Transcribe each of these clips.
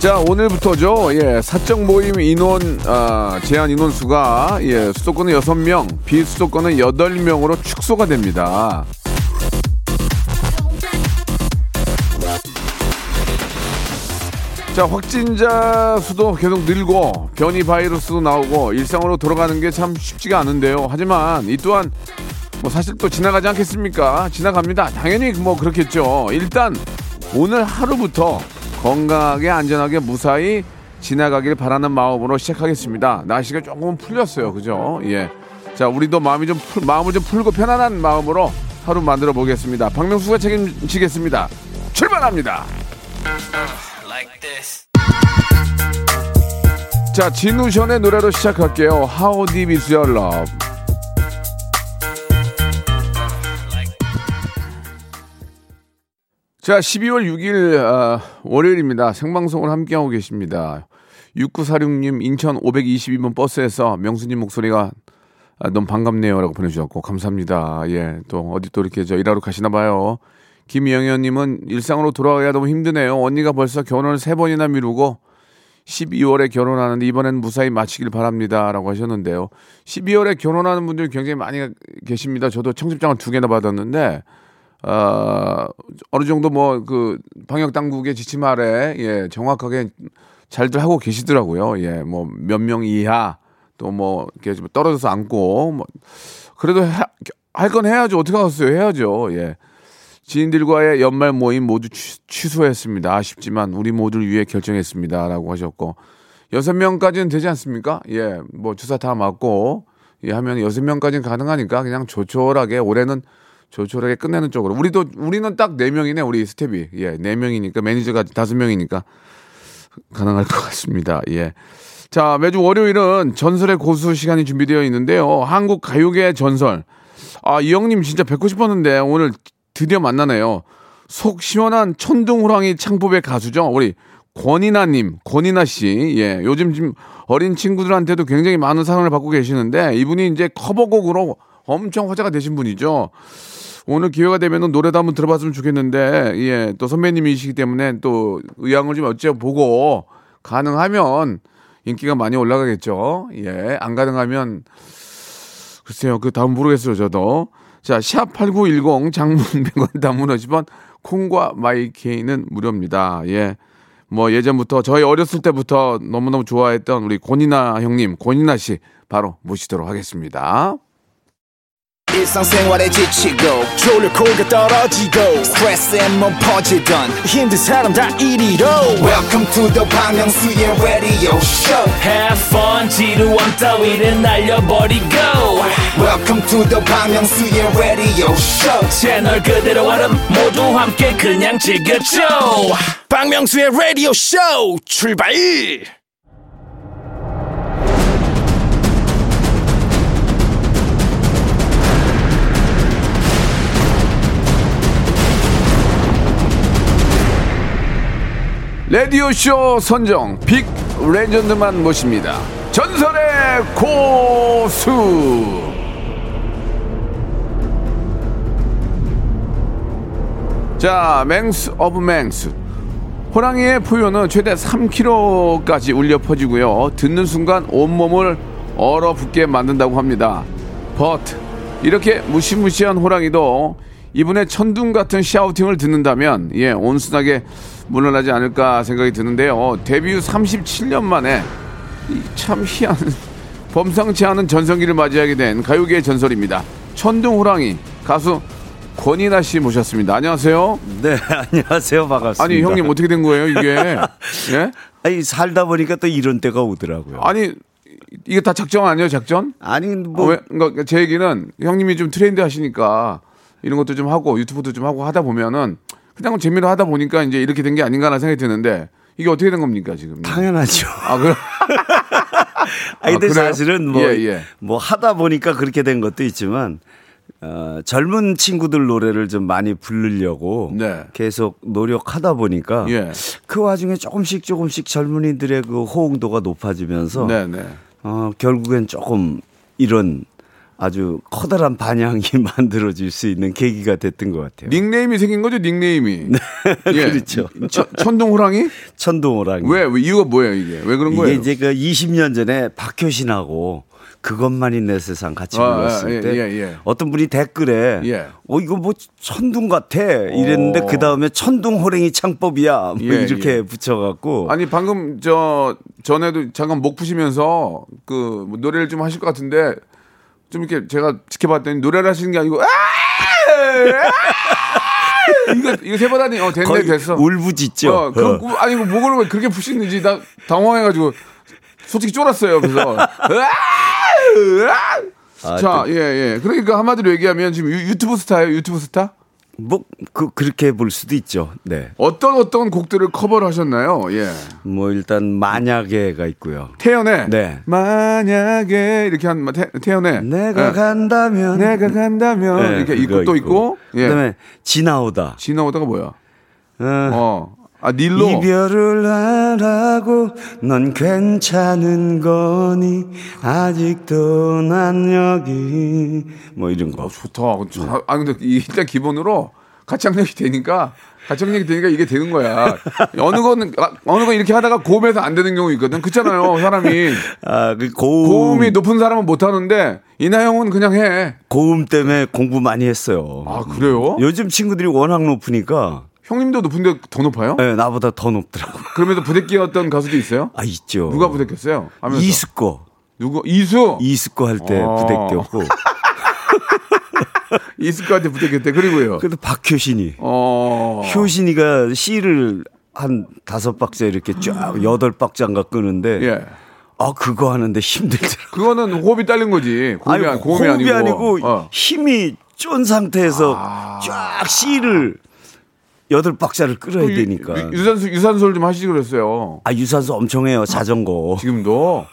자 오늘부터죠. 예 사적 모임 인원 아, 제한 인원 수가 예 수도권은 6명 비수도권은 8명으로 축소가 됩니다. 자 확진자 수도 계속 늘고 변이 바이러스도 나오고 일상으로 돌아가는 게 참 쉽지가 않은데요. 하지만 이 또한 뭐 사실 또 지나가지 않겠습니까? 지나갑니다. 당연히 뭐 그렇겠죠. 일단 오늘 하루부터 건강하게 안전하게 무사히 지나가길 바라는 마음으로 시작하겠습니다. 날씨가 조금 풀렸어요. 그죠? 예. 자, 우리도 마음이 좀 풀, 마음을 좀 풀고 편안한 마음으로 하루 만들어 보겠습니다. 박명수가 책임지겠습니다. 출발합니다. 자, 진우션의 노래로 시작할게요. How Deep Is Your Love. 자, 12월 6일 아, 월요일입니다. 생방송을 함께하고 계십니다. 6946님 인천 522번 버스에서 명수님 목소리가 아, 너무 반갑네요라고 보내주셨고 감사합니다. 예, 또 어디 또 이렇게 저 일하러 가시나 봐요. 김영현님은 일상으로 돌아가야 너무 힘드네요. 언니가 벌써 결혼을 세 번이나 미루고 12월에 결혼하는데 이번엔 무사히 마치길 바랍니다라고 하셨는데요. 12월에 결혼하는 분들 굉장히 많이 계십니다. 저도 청첩장을 두 개나 받았는데 어, 어느 정도 뭐 그 방역 당국의 지침 아래 예, 정확하게 잘들 하고 계시더라고요. 예, 뭐 몇 명 이하 또 뭐 이렇게 좀 떨어져서 앉고 뭐 그래도 할 건 해야죠. 어떻게 하겠어요? 해야죠. 예. 지인들과의 연말 모임 모두 취, 소했습니다 아쉽지만 우리 모두를 위해 결정했습니다라고 하셨고 여섯 명까지는 되지 않습니까? 예, 뭐 주사 다 맞고 예, 하면 여섯 명까지는 가능하니까 그냥 조촐하게 올해는 조촐하게 끝내는 쪽으로. 우리도 우리는 딱 네 명이네 우리 스텝이. 예, 네 명이니까 매니저가 다섯 명이니까 가능할 것 같습니다. 예. 자, 매주 월요일은 전설의 고수 시간이 준비되어 있는데요. 한국 가요계 전설. 아, 이 형님 진짜 뵙고 싶었는데 오늘 드디어 만나네요. 속 시원한 천둥호랑이 창법의 가수죠. 우리 권인하님, 권인하 씨. 예, 요즘 지금 어린 친구들한테도 굉장히 많은 사랑을 받고 계시는데 이분이 이제 커버곡으로 엄청 화제가 되신 분이죠. 오늘 기회가 되면 노래도 한번 들어봤으면 좋겠는데, 예, 또 선배님이시기 때문에 또 의향을 좀 여쭤보고 가능하면 인기가 많이 올라가겠죠. 예, 안 가능하면 글쎄요, 그 다음 모르겠어요, 저도. 자, 샵8910 장문 100원 단문 50원 콩과 마이케이는 무료입니다. 예. 뭐 예전부터 저희 어렸을 때부터 너무너무 좋아했던 우리 권이나 형님, 권이나 씨 바로 모시도록 하겠습니다. 일상생활에 지치고, 졸려 코가 떨어지고, 스트레스에 몸 퍼지던, 힘든 사람 다 이리로. welcome to the Bang Myung-soo's radio show Have fun, 지루함 따위를 날려버리고. welcome to the Bang Myung-soo's radio show 채널 그대로 얼음 모두 함께 그냥 즐겨줘. 박명수의 라디오 쇼 출발 라디오쇼 선정 빅 레전드만 모십니다. 전설의 고수. 자, 맹수 of 맹수. 호랑이의 포효는 최대 3km까지 울려 퍼지고요. 듣는 순간 온몸을 얼어붙게 만든다고 합니다. but 이렇게 무시무시한 호랑이도 이분의 천둥 같은 shouting을 듣는다면 예 온순하게 물러나지 않을까 생각이 드는데요. 데뷔 후 37년 만에 이참 희한 범상치 않은 전성기를 맞이하게 된 가요계의 전설입니다. 천둥 호랑이 가수 권이나 씨 모셨습니다. 안녕하세요. 네, 안녕하세요. 반갑습니다. 아니 형님 어떻게 된 거예요 이게? 예? 아니, 살다 보니까 또 이런 때가 오더라고요. 아니 이게 다 작전 아니에요 작전? 아니, 어, 뭐, 왜, 그러니까 제 얘기는 형님이 좀 트렌드 하시니까 이런 것도 좀 하고 유튜브도 좀 하고 하다 보면은 그냥 재미로 하다 보니까 이제 이렇게 된 게 아닌가라는 생각이 드는데 이게 어떻게 된 겁니까 지금? 당연하죠. 아 그래. 아, 근데 그래요? 사실은 뭐, 예, 예. 뭐 하다 보니까 그렇게 된 것도 있지만, 어, 젊은 친구들 노래를 좀 많이 부르려고 네. 계속 노력하다 보니까 예. 그 와중에 조금씩 조금씩 젊은이들의 그 호응도가 높아지면서 네 네. 어, 결국엔 조금 이런 아주 커다란 반향이 만들어질 수 있는 계기가 됐던 것 같아요. 닉네임이 생긴 거죠 닉네임이. 예. 그렇죠. 천- 천둥호랑이? 천둥호랑이. 왜? 왜 이유가 뭐예요 이게? 왜 그런 이게 거예요? 이제 그 20년 전에 박효신하고 그것만이 내 세상 같이 아, 불렀을 예, 때 예, 예. 어떤 분이 댓글에 예. 어 이거 뭐 천둥 같아 이랬는데 어. 그 다음에 천둥 호랭이 창법이야 뭐 예, 이렇게 예. 붙여갖고 아니 방금 저 전에도 잠깐 목 푸시면서 그뭐 노래를 좀 하실 것 같은데 좀 이렇게 제가 지켜봤더니 노래를 하시는 게 아니고 아! 아! 이거 이거 세 번 하니 어 됐네 됐어. 울부짖죠. 어, 그, 그, 아니 그 목을 왜 그렇게 푸시는지 나 당황해가지고 솔직히 쫄았어요. 그래서 아, 자, 예, 예. 그러니까 한마디로 얘기하면 지금 유, 유튜브 스타예요, 유튜브 스타? 뭐 그, 그렇게 볼 수도 있죠. 네. 어떤 어떤 곡들을 커버를 하셨나요? 예. 뭐 일단 만약에가 있고요. 태연의 네. 만약에 이렇게 한 태, 태연의 내가 예. 간다면 내가 간다면 네, 이렇게 있고 또 있고 예. 그 다음에 지나오다. 지나오다가 뭐야? 어, 어. 아 닐로 이별을 안 하고 넌 괜찮은 거니 아직도 난 여기 뭐 이런 거. 좋다. 저- 아 근데 이- 일단 기본으로 가창력이 되니까 가창력이 되니까 이게 되는 거야. 어느 거는 아, 어느 건 이렇게 하다가 고음에서 안 되는 경우 있거든. 그렇잖아요, 사람이. 아, 그 고음 고음이 높은 사람은 못 하는데 이나영은 그냥 해. 고음 때문에 공부 많이 했어요. 아 그래요? 요즘 친구들이 워낙 높으니까 형님도 높은 데 더 높아요? 네, 나보다 더 높더라고. 그러면서 부대끼였던 가수도 있어요? 아 있죠. 누가 부대꼈어요? 하면서. 이수거 누구? 이수. 이수거 할때 어. 부대꼈고 이수까한테 부대꼈대. 그리고요. 그래도 박효신이 어. 효신이가 씨를 한 다섯 박자 이렇게 쫙 여덟 박자인가 끄는데 예. 아 그거 하는데 힘들더라고. 그거는 호흡이 딸린 거지. 고음이, 아니, 고음이 호흡이 아니고. 아니고 어. 힘이 쫀 상태에서 아. 쫙 씨를 여덟 박자를 끌어야 되니까. 유- 유산소 유산소를 좀 하시지 그랬어요. 아 유산소 엄청 해요 자전거. 지금도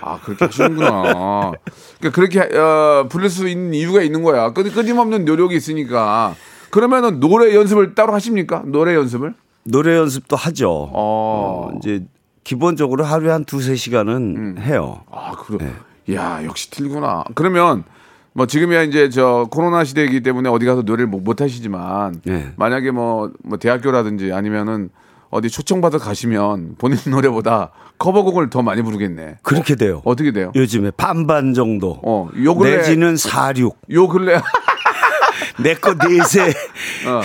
아 그렇게 하시는구나. 그러니까 그렇게 어, 부를 수 있는 이유가 있는 거야. 끊, 끊임없는 노력이 있으니까. 그러면은 노래 연습을 따로 하십니까? 노래 연습을? 노래 연습도 하죠. 어. 어, 이제 기본적으로 하루에 한 두세 시간은 음. 해요. 아 그래. 네. 야 역시 틀구나. 그러면 뭐 지금이야 이제 저 코로나 시대이기 때문에 어디 가서 노래를 못, 못 하시지만 네. 만약에 뭐, 뭐 대학교라든지 아니면은 어디 초청받아 가시면 본인 노래보다 커버곡을 더 많이 부르겠네. 그렇게 돼요. 어 떻게 돼요? 요즘에 반반 정도. 어, 요 근래 내지는 4, 6. 요 근래 내거 넷에 어,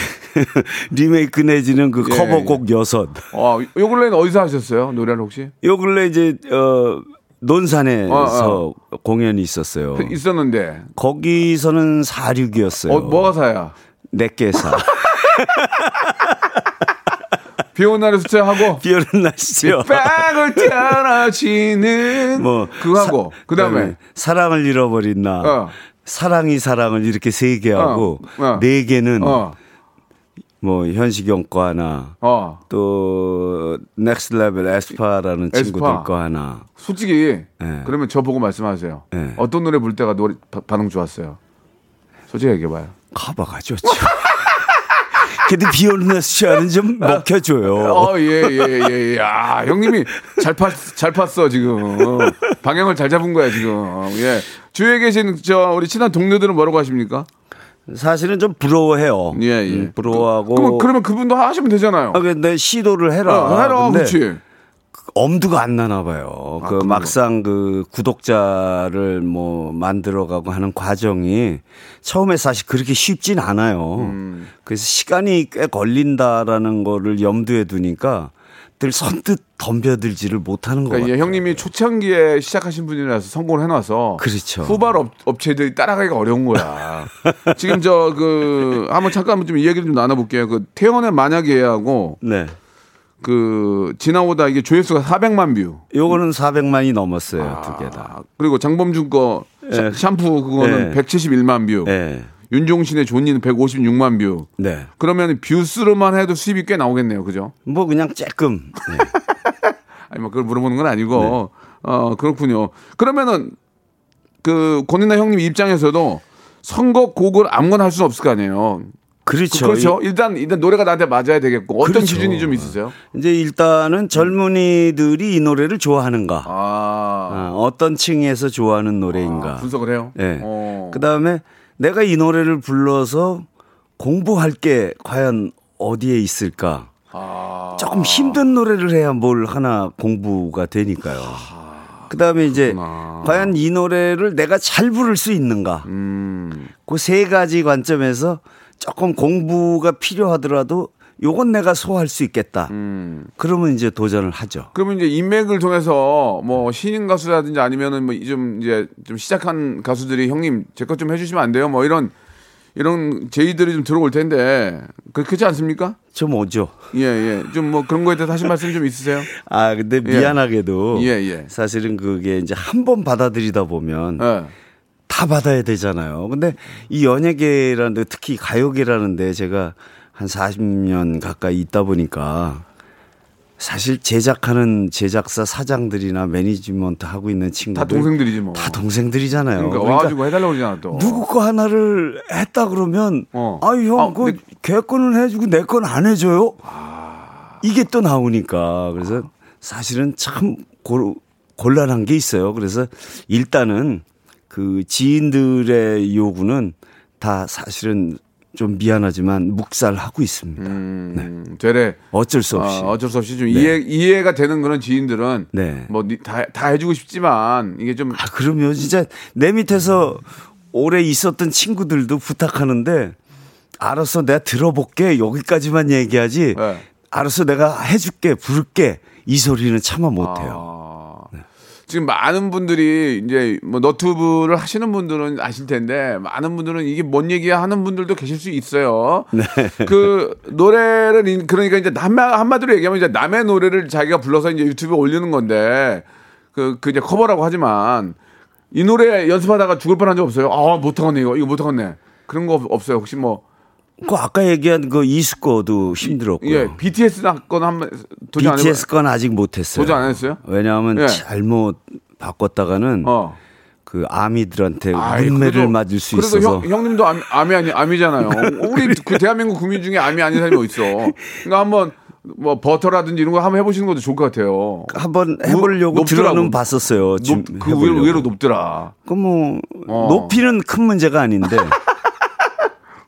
리메이크 내지는 그 예, 커버곡 여섯. 어, 요 근래는 어디서 하셨어요? 노래를 혹시? 요 근래 이제 어 논산에서 어, 공연이 있었어요. 있었는데. 거기서는 4, 6이었어요. 어, 뭐가 사야? 내께사. 비 오는 날에 숫자하고 비 오는 날씨죠. 빵을 떨어지는 뭐 그거 하고 사- 그다음에 사랑을 잃어버린 나. 어. 사랑이 사랑을 이렇게 세 개 하고 어, 어. 네 개는 어. 뭐 현식형 거 하나 어. 또 Next Level 에스파라는 에스파. 친구들 거 하나 솔직히 네. 그러면 저 보고 말씀하세요. 네. 어떤 노래 부를 때가 노래 바- 반응 좋았어요. 솔직히 얘기해 봐요. 가봐가 좋죠. 근데 비 오는 날 수채화는 좀 먹혀줘요. 어, 예, 예, 예, 예. 아, 형님이 잘 팠, 잘 팠어, 지금. 어, 방향을 잘 잡은 거야, 지금. 예. 주위에 계신, 저, 우리 친한 동료들은 뭐라고 하십니까? 사실은 좀 부러워해요. 예, 예. 음, 부러워하고. 그러면, 그러면 그분도 하시면 되잖아요. 아, 근데 시도를 해라. 어, 해라, 그렇지. 엄두가 안 나나 봐요. 아, 그 그런 막상 그 구독자를 뭐 만들어가고 하는 과정이 처음에 사실 그렇게 쉽진 않아요. 음. 그래서 시간이 꽤 걸린다라는 거를 염두에 두니까 늘 선뜻 덤벼들지를 못하는 것 그러니까 형님이 초창기에 시작하신 분이라서 성공을 해놔서 그렇죠. 후발 업, 업체들이 따라가기가 어려운 거야. 지금 저 그 한번 잠깐 좀 이야기를 좀 나눠볼게요. 그 태연의 만약에하고 네. 그 지나오다 이게 조회수가 400만 view. 요거는 400만이 넘었어요. 두개 다. 아, 그리고 장범준 거 샤- 예. 샴푸 그거는 예. 171만 view. 예. 윤종신의 좋니는 156만 view. 네. 그러면 view수로만 해도 수입이 꽤 나오겠네요. 그죠? 뭐 그냥 쬐끔. 네. 아니 뭐 그걸 물어보는 건 아니고 네. 어 그렇군요. 그러면은 그 권인나 형님 입장에서도 선곡 곡을 아무거나 할 수는 없을 거 아니에요. 그렇죠. 그 렇죠. 일단 일단 노래가 나한테 맞아야 되겠고 어떤 그렇죠. 기준이 좀 있으세요? 이제 일단은 젊은이들이 이 노래를 좋아하는가. 아, 어, 떤 층에서 좋아하는 노래인가. 아, 분석을 해요. 네. 어. 그 다음에 내가 이 노래를 불러서 공부할 게 과연 어디에 있을까. 아. 조금 힘든 노래를 해야 뭘 하나 공부가 되니까요. 그 다음에 이제 그렇구나. 과연 이 노래를 내가 잘 부를 수 있는가. 음. 그세 가지 관점에서 조금 공부가 필요하더라도 요건 내가 소화할 수 있겠다. 음. 그러면 이제 도전을 하죠. 그러면 이제 인맥을 통해서 뭐 신인 가수라든지 아니면은 뭐 좀 이제 좀 시작한 가수들이 형님 제 것 좀 해주시면 안 돼요? 뭐 이런 이런 제의들이 좀 들어올 텐데 그- 그렇지 않습니까? 좀 오죠. 예, 예. 좀 뭐 그런 거에 대해서 하실 말씀 좀 있으세요? 아, 근데 미안하게도 예, 예. 사실은 그게 이제 한 번 받아들이다 보면 예. 다 받아야 되잖아요. 근데 이 연예계라는 데 특히 가요계라는 데 제가 한 40년 가까이 있다 보니까 사실 제작하는 제작사 사장들이나 매니지먼트 하고 있는 친구들 다 동생들이지 뭐. 다 동생들이잖아요. 그러니까, 그러니까 와가지고 해달라고 그러잖아 또. 누구 거 하나를 했다 그러면 어. 아유 형 아, 그 근데- 걔 거는 해주고 내 건 안 해줘요. 이게 또 나오니까 그래서 사실은 참 고, 곤란한 게 있어요. 그래서 일단은 그 지인들의 요구는 다 사실은 좀 미안하지만 묵살하고 있습니다. 음, 되레. 어쩔 수 없이. 어, 어쩔 수 없이 좀 이해 이해가 되는 그런 지인들은 네. 뭐다 다 해주고 싶지만 이게 좀 아, 그러면 진짜 내 밑에서 오래 있었던 친구들도 부탁하는데 알았어 내가 들어볼게 여기까지만 얘기하지 네. 알았어 내가 해줄게 부를게 이 소리는 차마 못해요. 아, 지금 많은 분들이 이제 뭐 너튜브를 하시는 분들은 아실 텐데 많은 분들은 이게 뭔 얘기야 하는 분들도 계실 수 있어요. 네. 그 노래를 인- 그러니까 이제 남 한마디로 얘기하면 이제 남의 노래를 자기가 불러서 이제 유튜브에 올리는 건데 그, 그 이제 커버라고 하지만 이 노래 연습하다가 죽을 뻔한 적 없어요. 아 못하겠네 이거 이거 못하겠네 그런 거 없- 없어요. 혹시 뭐 그 아까 얘기한 그 이수 거도 힘들었고요. 예, BTS 거는 한번 도전 안. BTS 건 아직 못 했어요. 도전 안 했어요? 왜냐하면 예. 잘못 바꿨다가는 어. 그 아미들한테 뭇매를 맞을 수 그래도 있어서 형, 형님도 아, 아미 아니 아미잖아요. 우리 그 대한민국 국민 중에 아미 아닌 사람이 어디 있어? 그러니까 한번 뭐 버터라든지 이런 거 한번 해보시는 것도 좋을 것 같아요. 한번 해보려고. 들어는 봤었어요. 지금 높, 그 의외로, 의외로 높더라. 그뭐 어. 높이는 큰 문제가 아닌데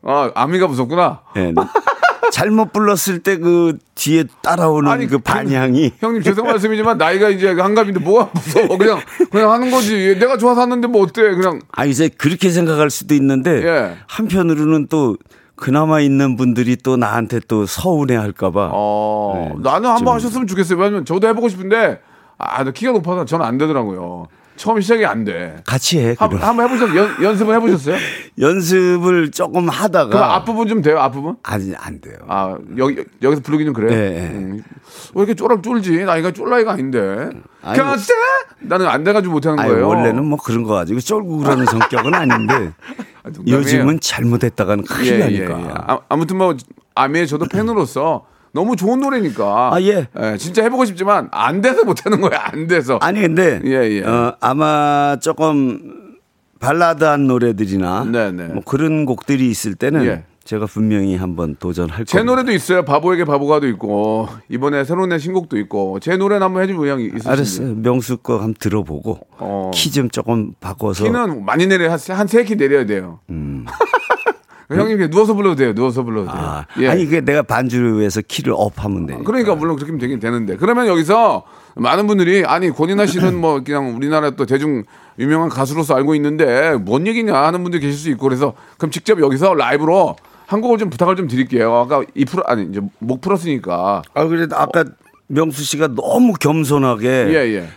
아 아미가 무섭구나. 예. 잘못 불렀을 때 그 뒤에 따라오는 아니, 그 반향이 형 님 죄송 말씀이지만 나이가 이제 한갑인데 뭐가 무서워? 그냥 그냥 하는 거지. 내가 좋아서 하는데 뭐 어때? 그냥 아 이제 그렇게 생각할 수도 있는데 예. 한편으로는 또 그나마 있는 분들이 또 나한테 또 서운해 할까봐 어 네, 나는 한번 좀- 하셨으면 좋겠어요. 왜냐면 저도 해보고 싶은데 아, 나 키가 높아서 저는 안 되더라고요. 처음 시작이 안 돼. 같이 해. 한, 그럼. 한번 해보셨어요? 연, 연습을 해보셨어요? 연습을 조금 그 하다가 앞부분 좀 돼요, 앞부분? 아니 안 돼요. 아, 여기, 여기서 부르기 좀 그래요? 네, 네. 음. 왜 이렇게 쫄아 쫄지? 나이가 쫄 나이가 아닌데. 아이고. 가세! 나는 안 돼가지고 못하는 아니, 거예요. 원래는 뭐 그런 거 가지고 쫄고 그러는 성격은 아닌데 아. 요즘은 잘못했다가는 큰일 예, 예, 나니까. 예. 아, 아무튼 뭐, 아미의 저도 팬으로서 너무 좋은 노래니까. 아, 예. 진짜 해보고 싶지만 안 돼서 못하는 거야, 안 돼서. 아니 근데 예, 예. 어, 아마 조금 발라드한 노래들이나 네, 네. 뭐 그런 곡들이 있을 때는 예. 제가 분명히 한번 도전할 제 겁니다. 노래도 있어요. 바보에게 바보가도 있고 이번에 새로 낸 신곡도 있고 제 노래는 한번 해줄 의향이 있으신지. 알았어요. 명수 거 한번 들어보고 어. 키 좀 조금 바꿔서 키는 많이 내려 한 세 키 내려야 돼요. 형님 그냥 누워서 불러도 돼요. 누워서 불러도 돼요. 음. 아, 예. 아니 그게 내가 반주에서 키를 업하면 되니까. 그러니까 물론 그렇게 하면 되긴 되는데 그러면 여기서 많은 분들이 아니 권인하 씨는 뭐 그냥 우리나라 또 대중 유명한 가수로서 알고 있는데 뭔 얘기냐 하는 분들이 계실 수 있고 그래서 그럼 직접 여기서 라이브로 한 곡을 좀 부탁을 좀 드릴게요. 아까 이 프로 아니 이제 목 풀었으니까 아 그래도 아까 명수 씨가 너무 겸손하게 예 예.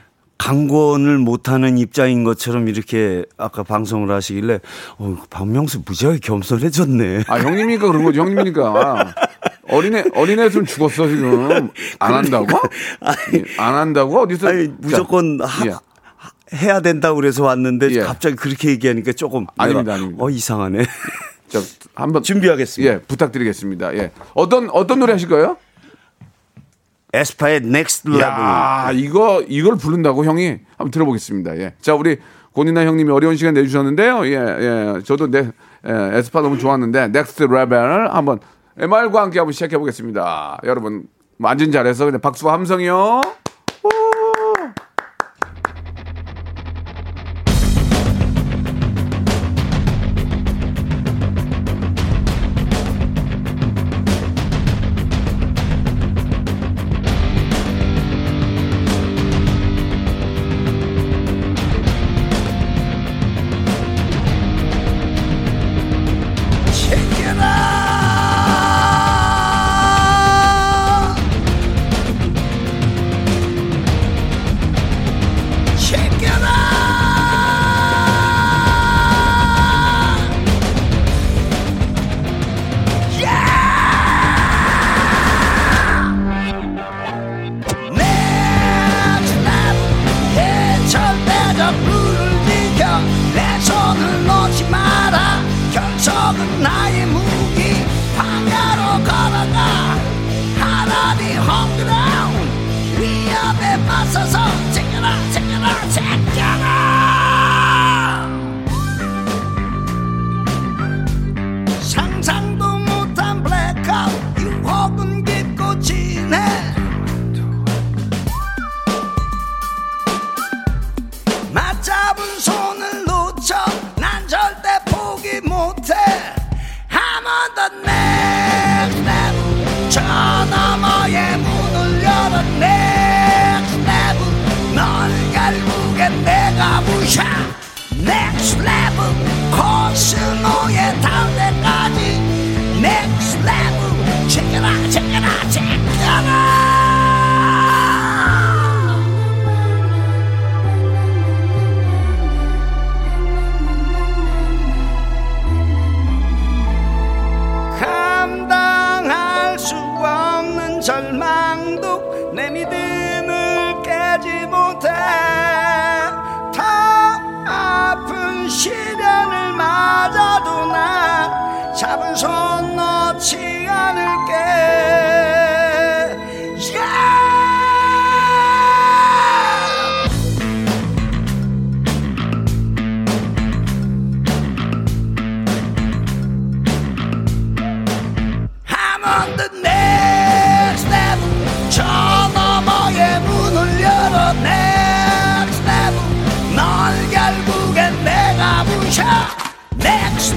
강권을 못하는 입장인 것처럼 이렇게 아까 방송을 하시길래 어, 박명수 무지하게 겸손해졌네. 아 형님이니까 그런 거지 형님이니까 어린애 어린애 좀 죽었어 지금 안 한다고 예, 안 한다고 어디서 아니 자, 무조건 하, 예. 해야 된다고 그래서 왔는데 예. 갑자기 그렇게 얘기하니까 조금 아닙니다, 아닙니다. 어 이상하네. 자, 한번 준비하겠습니다. 예, 부탁드리겠습니다. 예. 어떤 어떤 노래 하실 거예요? 에스파의 Next Level. 야, 이거 이걸 부른다고 형이 한번 들어보겠습니다. 예. 자, 우리 고니나 형님이 어려운 시간 내주셨는데요. 예, 예. 저도 내 예, 에스파 너무 좋았는데 Next Level 한번 MR과 함께 한번 시작해 보겠습니다. 여러분 완전 잘해서 그냥 박수와 함성이요.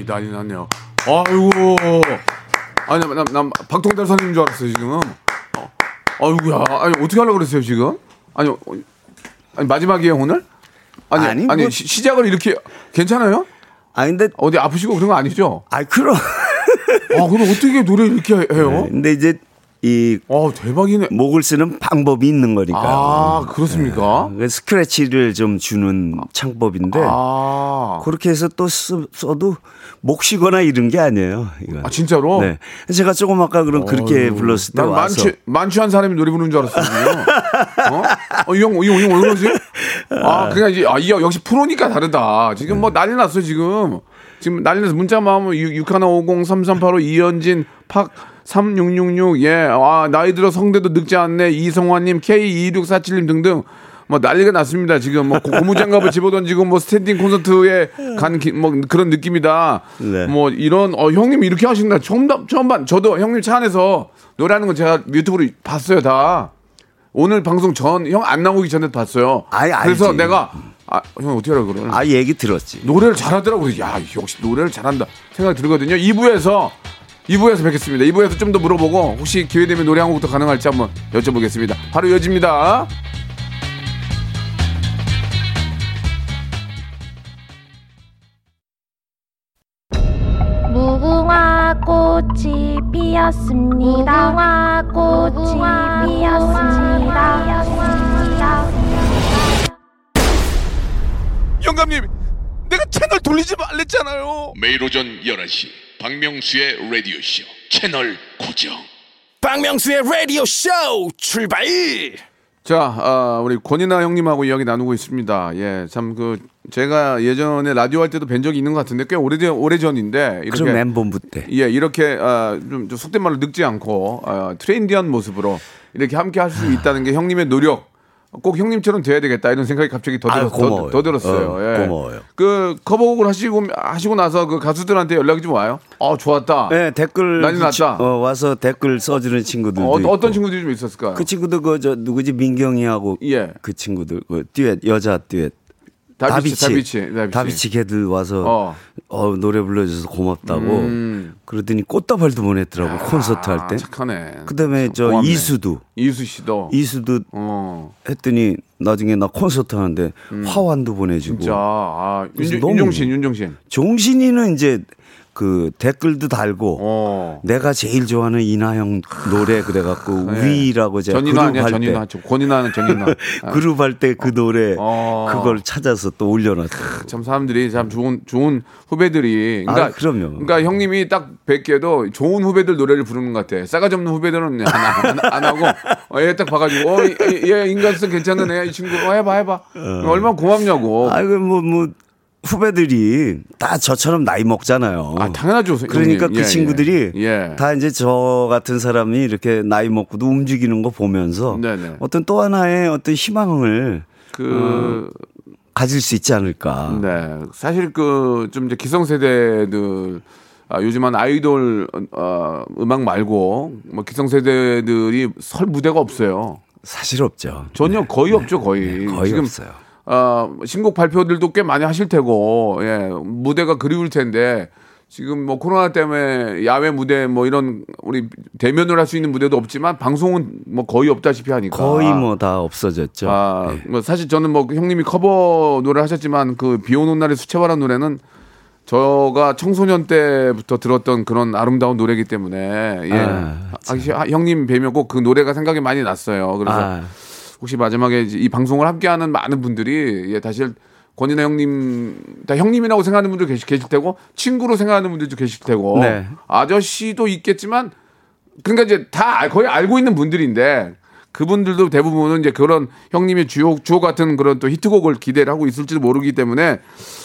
이 난리 났네요. 아이고. 아니 난, 난 박통달 선생님 줄 알았어요 지금. 어, 아이고야. 아니 어떻게 하려고 그랬어요 지금? 아니, 어, 아니 마지막이에요 오늘? 아니 아니, 아니, 뭐- 시, 시작을 이렇게 괜찮아요? 아 근데 어디 아프시고 그런 거 아니죠? 아 그럼. 아 그럼 어떻게 노래 이렇게 해요? 근데 이제 이 아 대박이네. 목을 쓰는 방법이 있는 거니까. 아 그렇습니까? 그 스크래치를 좀 주는 창법인데 아, 그렇게 해서 또 쓰, 써도 목 쉬거나 이런 게 아니에요. 이건. 아 진짜로? 네. 제가 조금 아까 그럼 그렇게 어휴, 불렀을 때난 와서 만취 만취한 사람이 노래 부르는 줄 알았어요. 어? 어, 이 형, 이 형, 이 형, 왜 그러지? 아, 그냥 이제, 아, 이 형, 역시 프로니까 다르다. 지금 뭐 난리 났어, 지금. 지금 난리 나서 문자만 하면 6150-3385 이현진, 팍, 3666, 예, 아, 나이 들어 성대도 늙지 않네, 이성화님, K2647님 등등. 뭐 난리가 났습니다. 지금 뭐 고- 고무장갑을 집어던지고 뭐 스탠딩 콘서트에 간 뭐 그런 느낌이다. 네. 뭐 이런 어 형님 이렇게 하신다. 처음 다- 처음 반 저도 형님 차 안에서 노래하는 거 제가 유튜브로 봤어요 다. 오늘 방송 전 형 안 나오기 전에 봤어요. 아이, 그래서. 내가 아, 형 어떻게 알아 그러는? 아, 얘기 들었지. 노래를 잘하더라고. 야, 역시 노래를 잘한다 생각이 들거든요. 2부에서 2부에서 뵙겠습니다. 2부에서 좀 더 물어보고 혹시 기회 되면 노래 한 곡도 가능할지 한번 여쭤보겠습니다. 바로 이어집니다. 무궁화 꽃이 피었습니다. 무궁화 꽃이 피었습니다. 영감님, 내가 채널 돌리지 말랬잖아요. 매일 오전 11시 박명수의 라디오쇼 채널 고정 박명수의 라디오 쇼 출발 자, 아, 우리 권이나 형님하고 이야기 나누고 있습니다. 예, 참 그 제가 예전에 라디오 할 때도 뵌 적이 있는 것 같은데 꽤 오래전 오래전인데 이렇게 엠본부 때. 예, 이렇게 아, 좀, 좀 속된 말로 늙지 않고 아, 트렌디한 모습으로 이렇게 함께 할 수 있다는 게 형님의 노력. 꼭 형님처럼 돼야 되겠다 이런 생각이 갑자기 더, 아유, 들었, 더, 고마워요. 더 들었어요. 어, 예. 고마워요. 그 커버곡을 하시고 하시고 나서 그 가수들한테 연락이 좀 와요. 어 좋았다. 네, 댓글 난리 났다. 어, 와서 댓글 써주는 친구들도 어, 있고. 어떤 친구들이 좀 있었을까요? 그 친구도 그저 누구지 민경이하고 예. 그 친구들 그 듀엣 여자 듀엣 다비치, 다비치, 다비치. 다비치 걔들 와서 어. 어. 노래 불러줘서 고맙다고 음. 그러더니 꽃다발도 보냈더라고 콘서트 할 때. 아, 착하네. 그다음에 저 고맙네. 이수도 이수 씨도. 이수도 어. 했더니 나중에 나 콘서트 하는데 화환도 보내주고 음. 진짜 아, 윤, 너무- 윤종신, 윤종신. 종신이는 이제 그 댓글도 달고 어. 내가 제일 좋아하는 이나영 노래 그래갖고 네. 위라고 제가 전인화 아니야, 할 전인화. 권인화는 전인화. 아, 그룹 할 때그 노래 어. 그걸 찾아서 또 올려놨다. 참 사람들이 참 좋은 좋은 후배들이. 그러니까 아, 그럼요. 그러니까 형님이 딱 뵙게도 좋은 후배들 노래를 부르는 것 같아. 싸가지 없는 후배들은 안, 안, 안 하고 어, 얘딱 봐가지고 어, 얘, 얘 인간성 괜찮은 애야 이 친구. 어, 해봐 해봐. 얼마나 고맙냐고. 아이고 뭐뭐 후배들이 다 저처럼 나이 먹잖아요. 아, 당연하죠. 형님. 그러니까 그 예, 친구들이 예. 예. 다 이제 저 같은 사람이 이렇게 나이 먹고도 움직이는 거 보면서 네네. 어떤 또 하나의 어떤 희망을 그 가질 수 있지 않을까. 네. 사실 그 좀 이제 기성세대들 아, 요즘은 아이돌 어, 음악 말고 뭐 기성세대들이 설 무대가 없어요. 사실 없죠. 전혀 거의 없죠, 거의. 네, 거의 지금 없어요. 어, 신곡 발표들도 꽤 많이 하실 테고, 예, 무대가 그리울 텐데, 지금 뭐 코로나 때문에 야외 무대 뭐 이런 우리 대면을 할 수 있는 무대도 없지만 방송은 뭐 거의 없다시피 하니까. 거의 뭐 다 없어졌죠. 아, 네. 뭐 사실 저는 뭐 형님이 커버 노래 하셨지만 그 비 오는 날의 수채화라는 노래는 저가 청소년 때부터 들었던 그런 아름다운 노래이기 때문에 예. 아, 아, 아, 형님 뵈면 꼭 그 노래가 생각이 많이 났어요. 그래서 아. 혹시 마지막에 이 방송을 함께하는 많은 분들이 예, 사실 권인아 형님 다 형님이라고 생각하는 분들 계실, 계실 테고 친구로 생각하는 분들도 계실 테고 네. 아저씨도 있겠지만 그러니까 이제 다 알- 거의 알고 있는 분들인데 그분들도 대부분은 이제 그런 형님의 주옥 주옥 같은 그런 또 히트곡을 기대를 하고 있을지도 모르기 때문에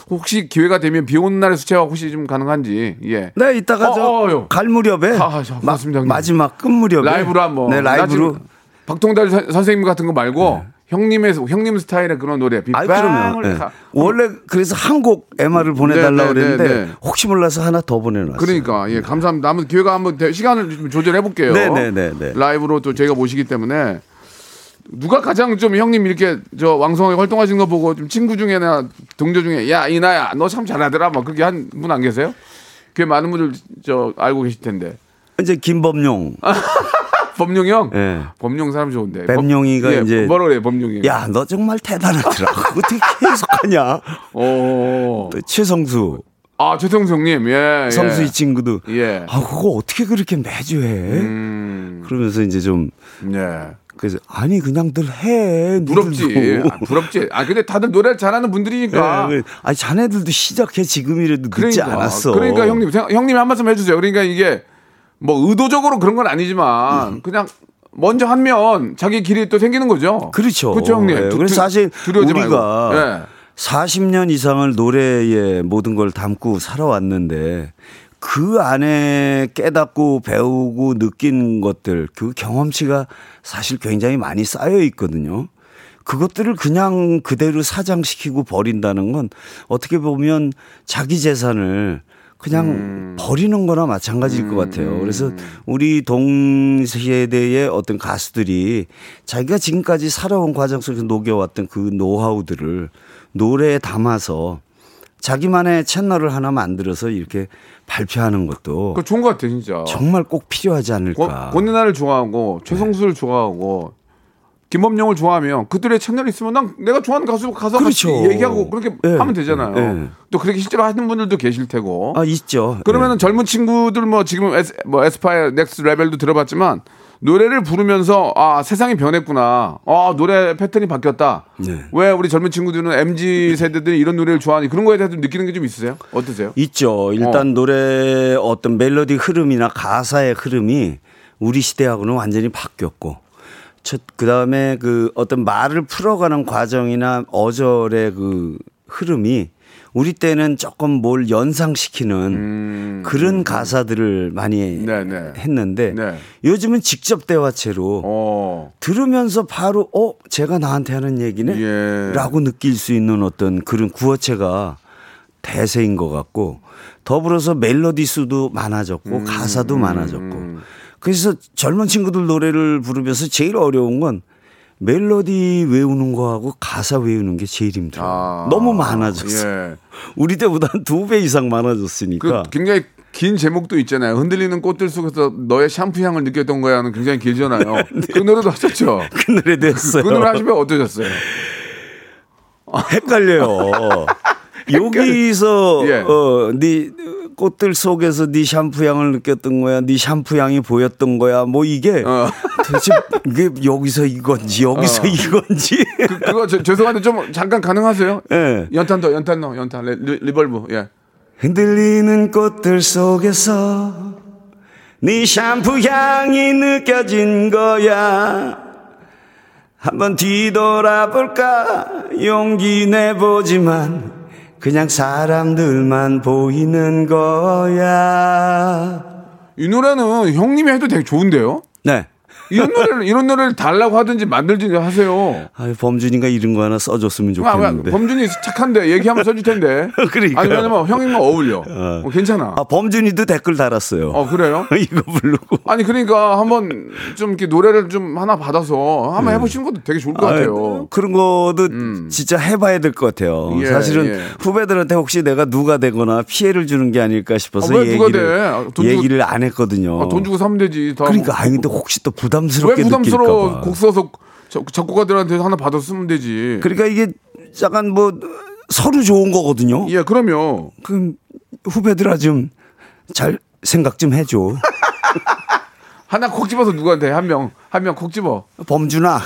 혹시 기회가 되면 비 오는 날의 수채화 혹시 좀 가능한지 예 네, 이따가 어, 저 어, 요. 갈 무렵에 아, 저 고맙습니다, 형님. 마지막 끝 무렵에 라이브로 한번 네, 나 라이브로 박통달 선- 선생님 같은 거 말고 형님의 형님 스타일의 그런 노래 아, 빗방울 네. 가- 원래 그래서 한곡 MR을 보내달라 네, 네, 그랬는데 네, 네. 혹시 몰라서 하나 더 보내놨어요. 그러니까 예 감사합니다. 한번 기회가 한번 돼- 시간을 좀 조절해 볼게요. 네, 네, 네, 네. 라이브로 또 저희가 모시기 때문에 누가 가장 좀 형님 이렇게 저 왕성하게 활동하시는 거 보고 좀 친구 중에나 동료 중에 야 이나야 너 참 잘하더라 뭐 그렇게 한 분 안 계세요? 꽤 많은 분들 저 알고 계실 텐데 이제 김범용. 범용 형, 예. 범용 사람 좋은데 범용이가 예, 이제- 뭐라 그래 범용이? 야, 너 정말 대단하더라. 어떻게 해석하냐? 오, 또 최성수, 아 최성성님, 예, 예. 성수 이 친구도 예. 아, 그거 어떻게 그렇게 매주 해? 음, 그러면서 이제 좀 예. 그래서 아니 그냥들 해. 부럽지. 아, 부럽지. 아, 근데 다들 노래 잘하는 분들이니까. 예, 예. 아니 자네들도 시작해 지금이라도 늦지 그러니까, 않았어. 그러니까 형님, 생- 형님이 한 말씀 해주세요. 그러니까 이게 뭐 의도적으로 그런 건 아니지만 그냥 먼저 하면 자기 길이 또 생기는 거죠. 그렇죠. 그렇죠, 형님. 예, 두- 그래서 두- 사실 두려워하지 우리가. 예. 40년 이상을 노래에 모든 걸 담고 살아왔는데 그 안에 깨닫고 배우고 느낀 것들 그 경험치가 사실 굉장히 많이 쌓여 있거든요. 그것들을 그냥 그대로 사장시키고 버린다는 건 어떻게 보면 자기 재산을 그냥 음. 버리는 거나 마찬가지일 것 같아요. 그래서 우리 동세대의 어떤 가수들이 자기가 지금까지 살아온 과정 속에서 녹여왔던 그 노하우들을 노래에 담아서 자기만의 채널을 하나 만들어서 이렇게 발표하는 것도 좋은 것 같아, 진짜. 정말 꼭 필요하지 않을까. 권- 권은아를 좋아하고 최성수를 좋아하고 김범용을 좋아하면 그들의 채널이 있으면 난 내가 좋아하는 가수 가서 그렇죠. 같이 얘기하고 그렇게 예. 하면 되잖아요. 예. 또 그렇게 실제로 하는 분들도 계실 테고. 아 있죠. 그러면은 젊은 친구들 뭐 지금 에스, 뭐 에스파의 넥스 레벨도 들어봤지만 노래를 부르면서 아 세상이 변했구나. 아 노래 패턴이 바뀌었다. 네. 왜 우리 젊은 친구들은 mz 세대들이 이런 노래를 좋아하니 그런 거에 대해서 느끼는 게 좀 있으세요? 어떠세요? 있죠. 일단 노래 어떤 멜로디 흐름이나 가사의 흐름이 우리 시대하고는 완전히 바뀌었고. 첫 그다음에 그 어떤 말을 풀어가는 과정이나 어절의 그 흐름이 우리 때는 조금 뭘 연상시키는 그런 가사들을 많이 음. 네, 네. 했는데 네. 요즘은 직접 대화체로 어. 들으면서 바로 어 제가 나한테 하는 얘기네 예. 라고 느낄 수 있는 어떤 그런 구어체가 대세인 것 같고 더불어서 멜로디 수도 많아졌고 음, 가사도 많아졌고 그래서 젊은 친구들 노래를 부르면서 제일 어려운 건 멜로디 외우는 거하고 가사 외우는 게 제일 힘들어요. 아. 너무 많아졌어. 예. 우리 때보다 한 두 배 이상 많아졌으니까. 그 굉장히 긴 제목도 있잖아요. 흔들리는 꽃들 속에서 너의 샴푸 향을 느꼈던 거야는 굉장히 길잖아요. 그 노래도 하셨죠. 그 노래도 했어요. 그 노래 하시면 어떠셨어요? 헷갈려요. 여기서 예. 어, 네 꽃들 속에서 네 샴푸 향을 느꼈던 거야. 네 샴푸 향이 보였던 거야. 뭐 이게 어. 도대체 이게 여기서 이건지 여기서 어. 이건지. 그, 그거 저, 죄송한데 좀 잠깐 가능하세요? 예. 연탄 더, 연탄 넣어, 연탄. 리, 리, reverb, 예. 흔들리는 꽃들 속에서 네 샴푸 향이 느껴진 거야. 한번 뒤돌아볼까 용기 내보지만 그냥 사람들만 보이는 거야. 이 노래는 형님이 해도 되게 좋은데요? 네. 이런 노래를, 이런 노래를 달라고 하든지 만들든지 하세요. 아유, 범준이가 이런 거 하나 써줬으면 아, 아, 좋겠는데. 범준이 착한데 얘기하면 써줄 텐데. 그러니까요. 아니, 왜냐면 형님과 어울려. 어, 괜찮아. 아, 범준이도 댓글 달았어요. 어, 그래요? 이거 부르고. 아니, 그러니까 한번 좀 이렇게 노래를 좀 하나 받아서 한번 해보시는 것도 되게 좋을 것 같아요. 아, 그런 것도 진짜 해봐야 될 것 같아요. 예, 사실은 예. 후배들한테 혹시 내가 누가 되거나 피해를 주는 게 아닐까 싶어서 아, 얘기를, 돼? 아, 얘기를 안 했거든요. 아, 돈 주고 사면 되지. 다 그러니까 뭐- 아니 근데 혹시 또왜 부담스럽게 부담스러워? 느낄까봐. 곡 써서 저- 작곡가들한테 하나 받아 쓰면 되지. 그러니까 이게 약간 뭐 서로 좋은 거거든요. 예, 그럼요. 그럼 후배들아 좀 잘 생각 좀 해줘. 하나 콕 집어서 누구한테 한 명, 한 명 콕 집어. 범준아.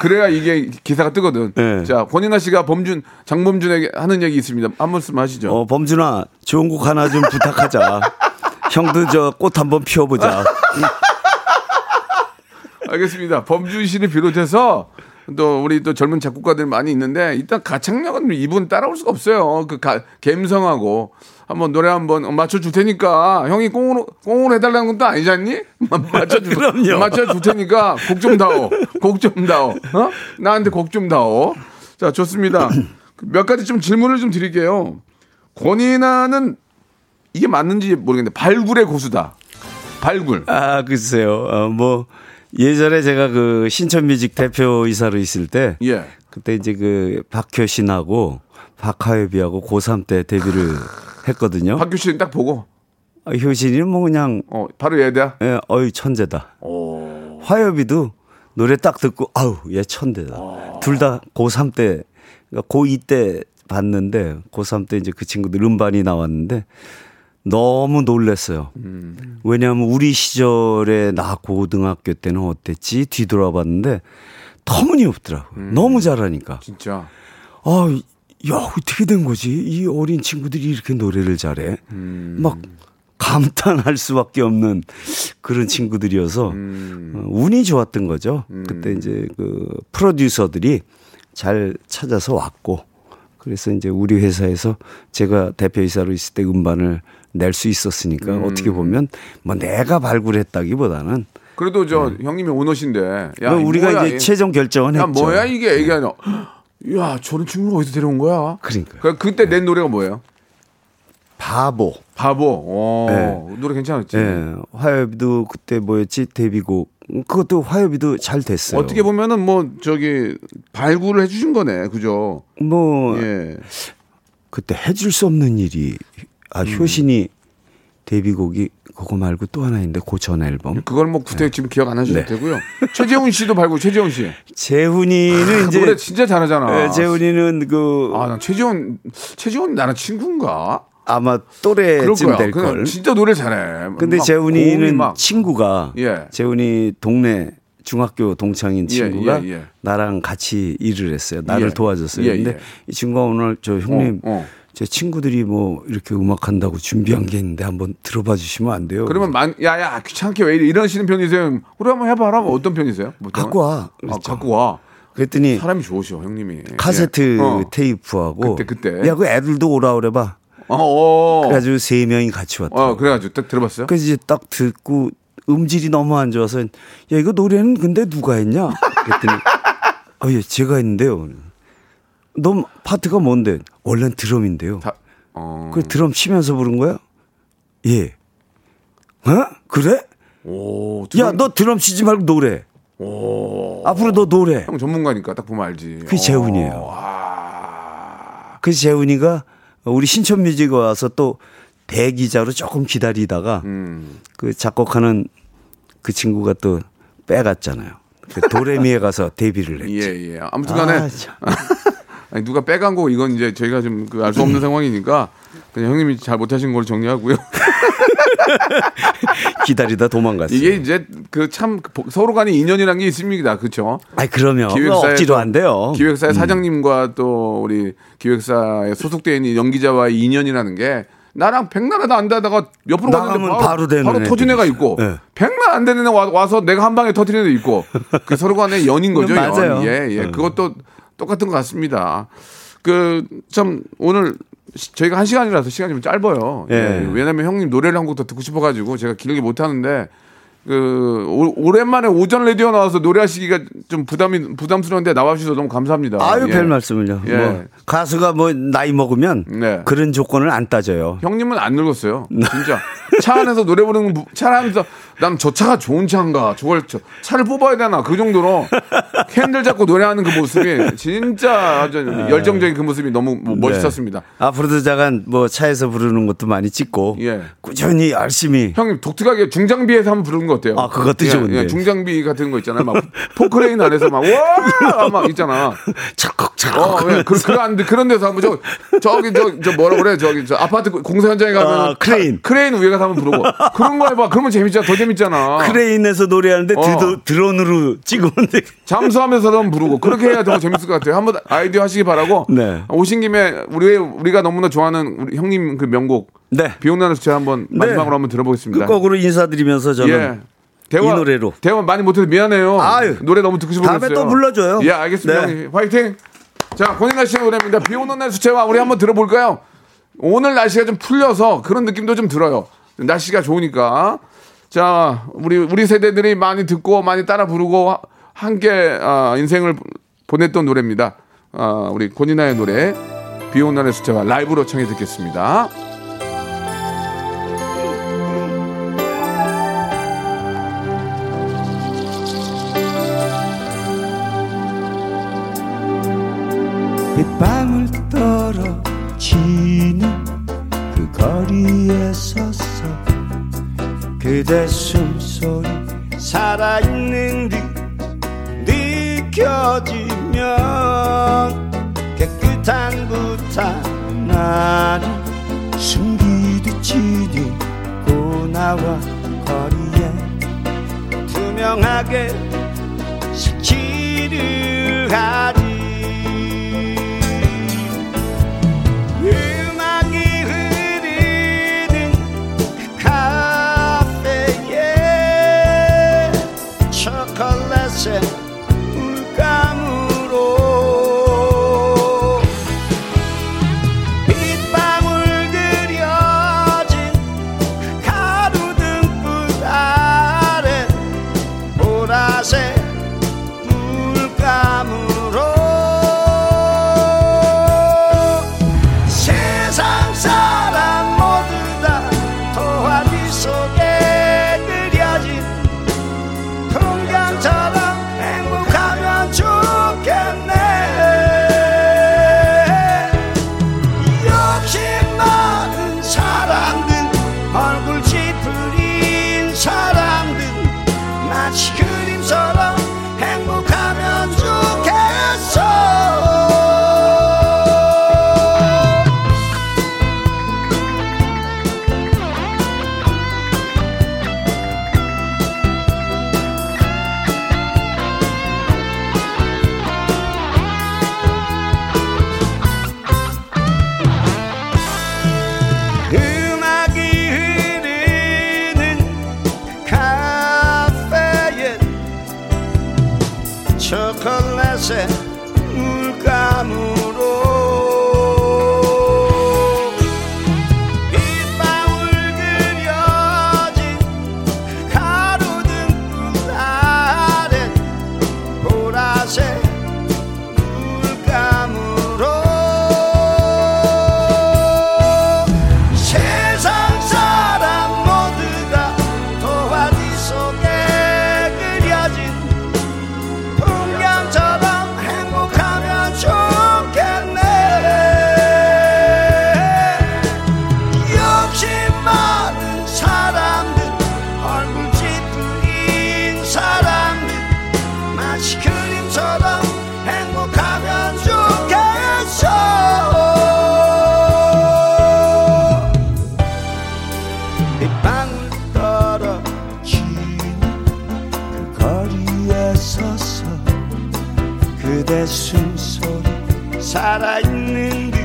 그래 야 이게 기사가 뜨거든. 네. 자, 권인아 씨가 범준, 장범준에게 하는 얘기 있습니다. 한 말씀 하시죠. 어, 범준아, 좋은 곡 하나 좀 부탁하자. 형도 저 꽃 한번 피워보자. 알겠습니다. 범준 씨를 비롯해서 또 우리 또 젊은 작곡가들 많이 있는데 일단 가창력은 이분 따라올 수가 없어요. 그 가, 감성하고 한번 노래 한번 맞춰 줄 테니까 형이 꽁으로 꽁으로 해달라는 건 또 아니잖니? 맞춰 줄 그럼요. 맞춰 줄 테니까 곡 좀 다오. 곡 좀 다오. 어? 나한테 곡 좀 다오. 자 좋습니다. 몇 가지 좀 질문을 좀 드릴게요. 권인아는 이게 맞는지 모르겠는데 발굴의 고수다. 발굴. 아, 글쎄요. 어, 뭐, 예전에 제가 그 신천뮤직 대표이사로 있을 때. 예. 그때 이제 그 박효신하고 박하엽이하고 고3 때 데뷔를 했거든요. 씨는 딱 보고 아, 효신이는 뭐 그냥, 어 바로 얘다. 예, 어이, 천재다. 화엽이도 노래 딱 듣고, 아우, 얘 천재다. 둘 다 고3 때, 그러니까 고2 때 봤는데, 고3 때 이제 그 친구들 음반이 나왔는데, 너무 놀랬어요. 왜냐하면 우리 시절에 나 고등학교 때는 어땠지? 뒤돌아봤는데, 터무니없더라고. 요 너무 잘하니까. 진짜. 아, 야, 어떻게 된 거지? 이 어린 친구들이 이렇게 노래를 잘해. 막 감탄할 수밖에 없는 그런 친구들이어서 어, 운이 좋았던 거죠. 그때 이제 그 프로듀서들이 잘 찾아서 왔고 그래서 이제 우리 회사에서 제가 대표이사로 있을 때 음반을 낼 수 있었으니까 어떻게 보면 뭐 내가 발굴했다기보다는 그래도 저 형님이 오너신데. 야, 뭐 우리가 뭐야, 이제 이- 최종 결정은 야 했죠. 뭐야 이게 이게 아니라. 야 저런 친구를 어디서 데려온 거야? 그러니까요. 그 그때 낸 노래가 뭐예요? 바보. 바보. 어, 네. 노래 괜찮았지. 예, 화요비도 그때 뭐였지 데뷔곡 그것도 화요비도 잘 됐어요. 어떻게 보면은 뭐 저기 발굴을 해주신 거네, 그죠? 뭐 예. 그때 해줄 수 없는 일이 아 음. 효신이 데뷔곡이 그거 말고 또 하나 있는데 그 전 앨범. 그걸 뭐 구태 지금 기억 안 하셔도 네. 되고요. 최재훈 씨도 발고 최재훈 씨. 재훈이는 이제 노래 진짜 잘하잖아. 예, 재훈이는 그 아, 난 최지원, 최지원 나랑 친구인가? 아마 또래쯤. 될 걸. 진짜 노래 잘해. 근데 재훈이는 막, 친구가 예. 재훈이 동네 중학교 동창인 예, 친구가 예, 예. 나랑 같이 일을 했어요. 나를 예. 도와줬어요. 예, 근데 예. 이 친구가 오늘 저 형님 어, 어. 제 친구들이 뭐 이렇게 음악 한다고 준비한 게 있는데 한번 들어봐 주시면 안 돼요? 그러면 만, 야, 야, 귀찮게 왜 이러시는 편이세요? 우리 한번 해봐라. 뭐 어떤 편이세요? 보통은? 갖고 와. 아, 그랬죠. 갖고 와. 그랬더니 사람이 좋으셔, 형님이. 카세트 예. 어. 테이프하고 그때, 그때. 야 그 애들도 오라 그래봐. 어, 어. 그래가지고 세 명이 같이 왔다. 어, 그래가지고 딱 들어봤어요? 그래서 이제 딱 듣고 음질이 너무 안 좋아서 야 이거 노래는 근데 누가 했냐? 그랬더니 아예 제가 했는데요. 너 파트가 뭔데? 원래는 드럼인데요. 다, 어. 그 드럼 치면서 부른 거야? 예. 어? 그래? 오, 야 드럼- 너 드럼 치지 말고 노래. 앞으로 너 노래. 형 전문가니까 딱 보면 알지. 그게 재훈이에요. 아. 그래서 재훈이가 우리 신촌뮤직에 와서 또 대기자로 조금 기다리다가 음. 그 작곡하는 그 친구가 또 빼갔잖아요. 그 도레미에 가서 데뷔를 했지. 예, 예. 아무튼 간에 아, 참. 아니, 누가 빼간 거 이건 이제 저희가 좀 알 수 없는 상황이니까 그냥 형님이 잘 못하신 걸로 정리하고요. 기다리다 도망갔어요. 이게 이제 그 참 서로 간에 인연이라는 게 있습니다. 그렇죠? 아이 그러면 억지로 또- 안 돼요. 기획사의 음. 사장님과 또 우리 기획사에 소속되어 있는 연기자와의 인연이라는 게 나랑 백날에도 안 되다가 옆으로 갔는데 바로, 바로 되는 바로 터진 애가 있고. 네. 백날 안 되는 애 와, 와서 내가 한 방에 터뜨리는 애도 있고 그 서로 간의 연인 거죠. 연. 맞아요. 예, 예. 음. 그것도 똑같은 것 같습니다. 그 참 오늘 시- 저희가 한 시간이라서 시간이 좀 짧아요. 예. 예. 왜냐면 형님 노래를 한 곡 더 듣고 싶어가지고 제가 길게 못 하는데 그 오, 오랜만에 오전 라디오 나와서 노래하시기가 좀 부담이 부담스러운데 나와주셔서 너무 감사합니다. 아유 예. 별 말씀을요. 예. 뭐 가수가 뭐 나이 먹으면 네. 그런 조건을 안 따져요. 형님은 안 늙었어요. 진짜 차 안에서 노래 부르는 부- 차 안에서 난 저 차가 좋은 차인가 저걸 저 차를 뽑아야 되나 그 정도로 핸들 잡고 노래하는 그 모습이 진짜 아주 열정적인 그 모습이 너무 뭐 멋있었습니다. 네. 앞으로도 잠깐 뭐 차에서 부르는 것도 많이 찍고 예. 꾸준히 열심히 형님 독특하게 중장비에서 한번 부르는 거 어때요? 아, 그것도 예, 좋은데. 예, 중장비 같은 거 있잖아요. 막 포크레인 안에서 막와막 있잖아. 착곡착곡 어, 예, 그, 그런, 그런 데서 한번 저, 저기, 저, 저 뭐라 그래, 저기, 저 아파트 공사 현장에 가면. 아, 크레인. 크레인 위에 가서 한번 부르고. 그런 거 해봐. 그러면 재밌잖아. 더 재밌잖아. 크레인에서 노래하는데 어. 드로, 드론으로 찍으면 돼. 잠수하면서도 한번 부르고. 그렇게 해야 더 재밌을 것 같아요. 한번 아이디어 하시기 바라고. 네. 오신 김에 우리, 우리가 너무나 좋아하는 우리 형님 그 명곡. 네. 비 오는 날에 제가 한번 마지막으로 한번 들어보겠습니다. 끝곡으로 인사드리면서 저는 예. 대화, 이 노래로. 대화 많이 못해서 미안해요. 아유. 노래 너무 듣고 싶어서. 다음에. 또 불러줘요. 예, 알겠습니다. 네. 화이팅! 자, 씨의 노래입니다. 비 오는 날 수채화 우리 한번 들어볼까요? 오늘 날씨가 좀 풀려서 그런 느낌도 좀 들어요. 날씨가 좋으니까. 자, 우리, 우리 세대들이 많이 듣고 많이 따라 부르고 하- 함께 아, 인생을 보냈던 노래입니다. 아, 우리 권인아의 노래. 비 오는 날의 수채화 라이브로 청해 듣겠습니다. 빗방울 떨어지는 그 거리에 섰어 그대 숨소리 살아있는 듯 느껴지면 깨끗한 부탄 나를 숨기듯 지니고 나와 거리에 투명하게 색칠을 하지 살아있는 듯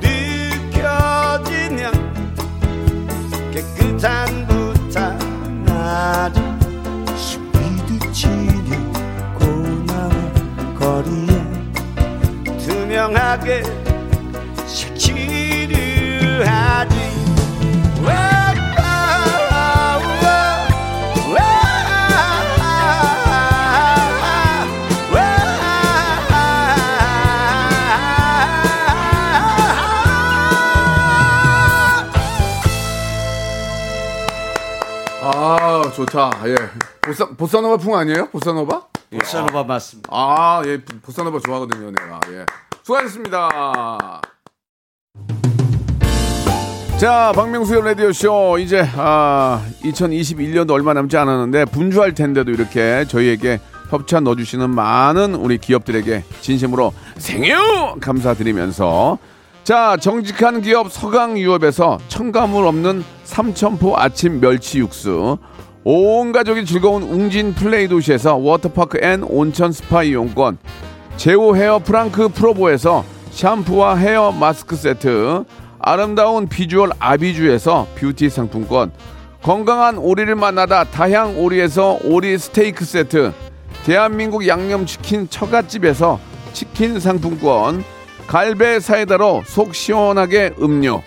느껴지면 깨끗한 부탄 나를 스피드 치는 고나무 거리에 투명하게 좋다. 예. 보사, 보사노바 풍 아니에요? 보사노바? 예. 보사노바 맞습니다. 아, 예. 보사노바 좋아하거든요, 내가. 예. 수고하셨습니다. 자, 박명수의 라디오쇼. 이제, 아, 2021년도 얼마 남지 않았는데, 분주할 텐데도 이렇게 저희에게 협찬 넣어주시는 많은 우리 기업들에게 진심으로 생유! 감사드리면서, 자, 정직한 기업 서강유업에서 첨가물 없는 삼천포 아침 멸치 육수, 온 가족이 즐거운 웅진 플레이 도시에서 워터파크 and 온천 스파 이용권, 제오 헤어 프랑크 프로보에서 샴푸와 헤어 마스크 세트, 아름다운 비주얼 아비주에서 뷰티 상품권, 건강한 오리를 만나다 다향 오리에서 오리 스테이크 세트, 대한민국 양념치킨 처갓집에서 치킨 상품권, 갈배 사이다로 속 시원하게 음료,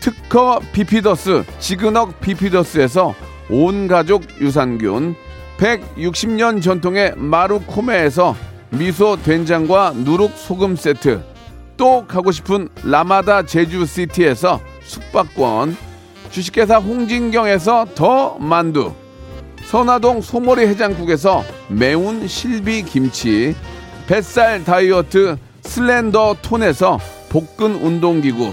특허 비피더스 지그넉 비피더스에서 온 가족 유산균 160년 전통의 마루코메에서 미소 된장과 누룩 소금 세트 또 가고 싶은 라마다 제주시티에서 숙박권 주식회사 홍진경에서 더 만두 선화동 소머리 해장국에서 매운 실비 김치 뱃살 다이어트 슬렌더 톤에서 복근 운동기구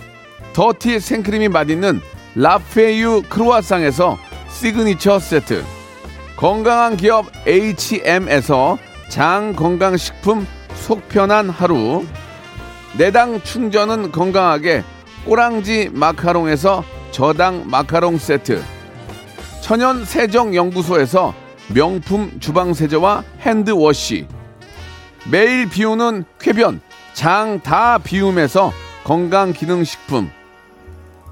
더티 생크림이 맛있는 라페유 크루아상에서 시그니처 세트. 건강한 기업 H&M에서 장 건강식품 속편한 하루. 내 당 충전은 건강하게 꼬랑지 마카롱에서 저당 마카롱 세트. 천연 세정 연구소에서 명품 주방 세제와 핸드워시. 매일 비우는 쾌변 장 다 비움에서 건강 기능 식품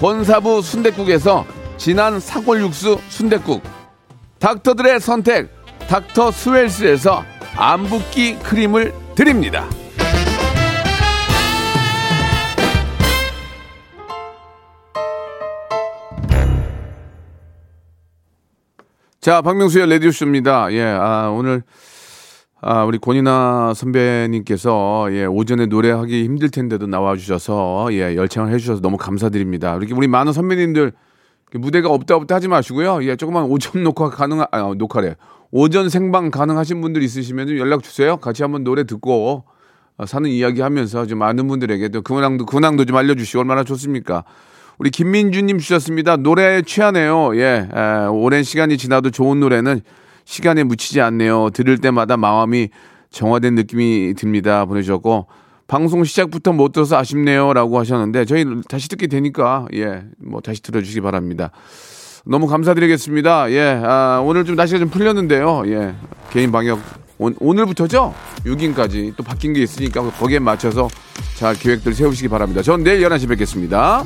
권사부 순댓국에서 진한 사골 육수 순댓국 닥터들의 선택 닥터 스웰스에서 안붓기 크림을 드립니다. 자, 박명수의 레디오쇼입니다. 예, 아, 오늘, 아, 우리 권이나 선배님께서 예, 오전에 노래하기 힘들 텐데도 나와 주셔서 예, 열창을 해 주셔서 너무 감사드립니다. 이렇게 우리 많은 선배님들 무대가 없다 없다 하지 마시고요. 예, 조금만 오전 녹화 가능, 아, 녹화래. 오전 생방 가능하신 분들 있으시면 연락 주세요. 같이 한번 노래 듣고 어, 사는 이야기 하면서 좀 많은 분들에게 또 근황도, 근황도 좀 알려 주시고 얼마나 좋습니까? 우리 김민주 님 주셨습니다. 노래에 취하네요. 예, 에, 오랜 시간이 지나도 좋은 노래는 시간에 묻히지 않네요. 들을 때마다 마음이 정화된 느낌이 듭니다. 보내주셨고 방송 시작부터 못 들어서 아쉽네요라고 하셨는데 저희 다시 듣게 되니까 예, 뭐 다시 들어주시기 바랍니다. 너무 감사드리겠습니다. 예, 아, 오늘 좀 날씨가 좀 풀렸는데요. 예, 개인 방역 오, 오늘부터죠? 6일까지 또 바뀐 게 있으니까 거기에 맞춰서 잘 계획들 세우시기 바랍니다. 전 내일 11시 뵙겠습니다.